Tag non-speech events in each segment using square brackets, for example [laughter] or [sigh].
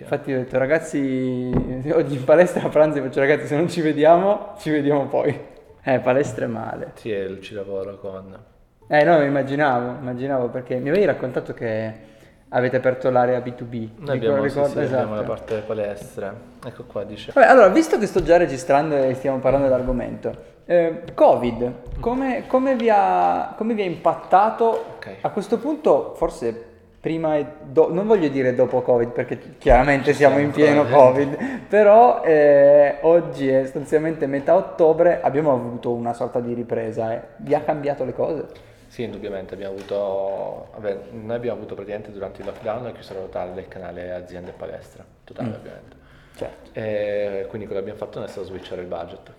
parecchio. Infatti ho detto ragazzi, [laughs] oggi in palestra a pranzo faccio ragazzi se non ci vediamo, ci vediamo poi. Eh, palestra è male. Sì, ci lavoro con... Eh no, immaginavo, immaginavo perché mi avevi raccontato che avete aperto l'area B2B. Noi abbiamo, Ricordo- sì, sì, esatto. abbiamo la parte delle palestre. Ecco qua, dice... Vabbè, allora, visto che sto già registrando e stiamo parlando dell'argomento, eh, Covid, come, come vi ha, come vi ha impattato? Ok. A questo punto, forse prima e dopo, non voglio dire dopo Covid perché chiaramente siamo in pieno ancora Covid, però eh, oggi è sostanzialmente metà ottobre, abbiamo avuto una sorta di ripresa, eh. vi ha cambiato le cose? Sì, indubbiamente abbiamo avuto, vabbè, noi abbiamo avuto praticamente durante il lockdown la chiusura totale del canale aziende e palestra, totale Mm. ovviamente. Certo. E quindi quello che abbiamo fatto è stato switchare il budget.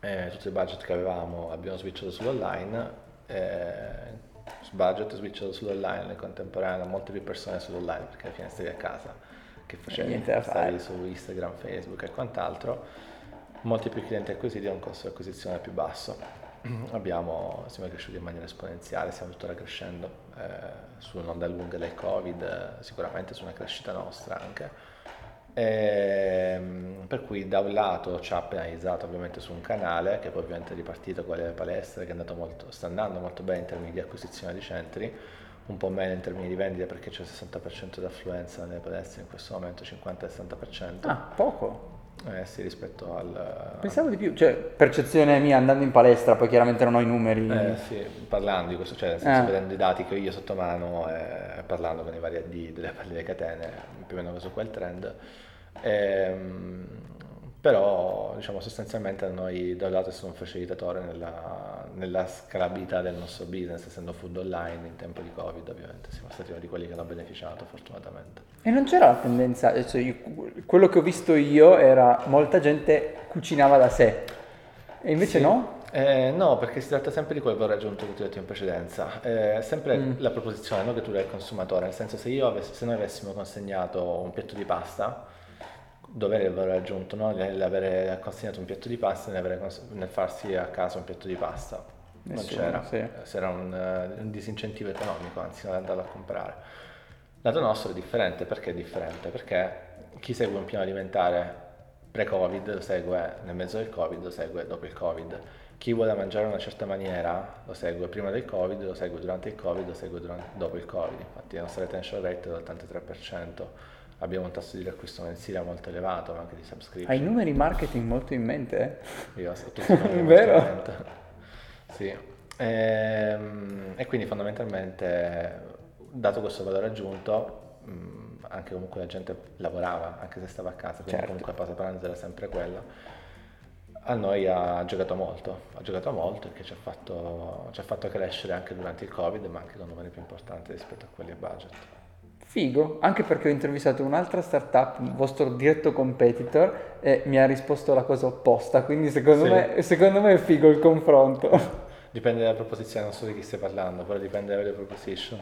Eh, tutto il budget che avevamo abbiamo switchato sull'online, eh, su budget switchato sull'online, in contemporanea molte più persone sull'online perché alla fine stavi a casa, che facevi? Stavi su Instagram, Facebook e quant'altro, molti più clienti acquisiti a un costo di acquisizione più basso. [clears throat] Abbiamo, siamo cresciuti in maniera esponenziale, stiamo tuttora crescendo eh, su un'onda lunga del Covid, eh, sicuramente su una crescita nostra anche. Ehm, per cui da un lato ci ha penalizzato ovviamente su un canale che poi ovviamente è ripartito con le palestre che molto, sta andando molto bene in termini di acquisizione di centri, un po' meno in termini di vendita perché c'è il 60% di affluenza nelle palestre in questo momento, 50-60%. Ah, poco. Eh sì, rispetto al... Pensavo di più, cioè percezione mia andando in palestra, poi chiaramente non ho i numeri. Eh, sì, parlando di questo, cioè senso Eh. vedendo i dati che ho io sotto mano e parlando con i vari AD delle, delle catene, più o meno questo qua è il trend. Ehm, però diciamo sostanzialmente a noi da un lato stato un facilitatore nella, nella scalabilità del nostro business, essendo food online in tempo di Covid ovviamente, siamo stati uno di quelli che hanno beneficiato fortunatamente. E non c'era la tendenza, cioè io- quello che ho visto io era molta gente cucinava da sé. E invece Sì. no? Eh, no, perché si tratta sempre di quel valore aggiunto che ti ho detto in precedenza. Eh, sempre Mm. la proposizione no, che tu dai al consumatore, nel senso se, io avessi- se noi avessimo consegnato un piatto di pasta, dove era il valore aggiunto? No? Nell'avere consegnato un piatto di pasta e cons- nel farsi a casa un piatto di pasta. Non Nessuno, c'era, sì. c'era un, eh, un disincentivo economico, anzi non andarlo a comprare. Lato nostro è differente, perché è differente? Perché chi segue un piano alimentare pre-Covid lo segue nel mezzo del Covid, lo segue dopo il Covid. Chi vuole mangiare in una certa maniera lo segue prima del Covid, lo segue durante il Covid, lo segue durante- dopo il Covid. Infatti la nostra retention rate è dell'83%, abbiamo un tasso di riacquisto mensile molto elevato, ma anche di subscription. Hai numeri marketing molto in mente, eh? Io ho tutto [laughs] Vero? Sì. Ehm, E, quindi fondamentalmente, dato questo valore aggiunto, mh, anche comunque la gente lavorava, anche se stava a casa, quindi Certo. comunque la pausa pranzo era sempre quella. A noi ha giocato molto, ha giocato molto perché ci ha, fatto, ci ha fatto crescere anche durante il Covid, ma anche con numeri più importanti rispetto a quelli a budget. Figo, anche perché ho intervistato un'altra startup, un vostro diretto competitor, e mi ha risposto la cosa opposta, quindi secondo, Sì. me, secondo me è figo il confronto. Dipende dalla proposizione, non so di chi stai parlando, però dipende dalle proposition.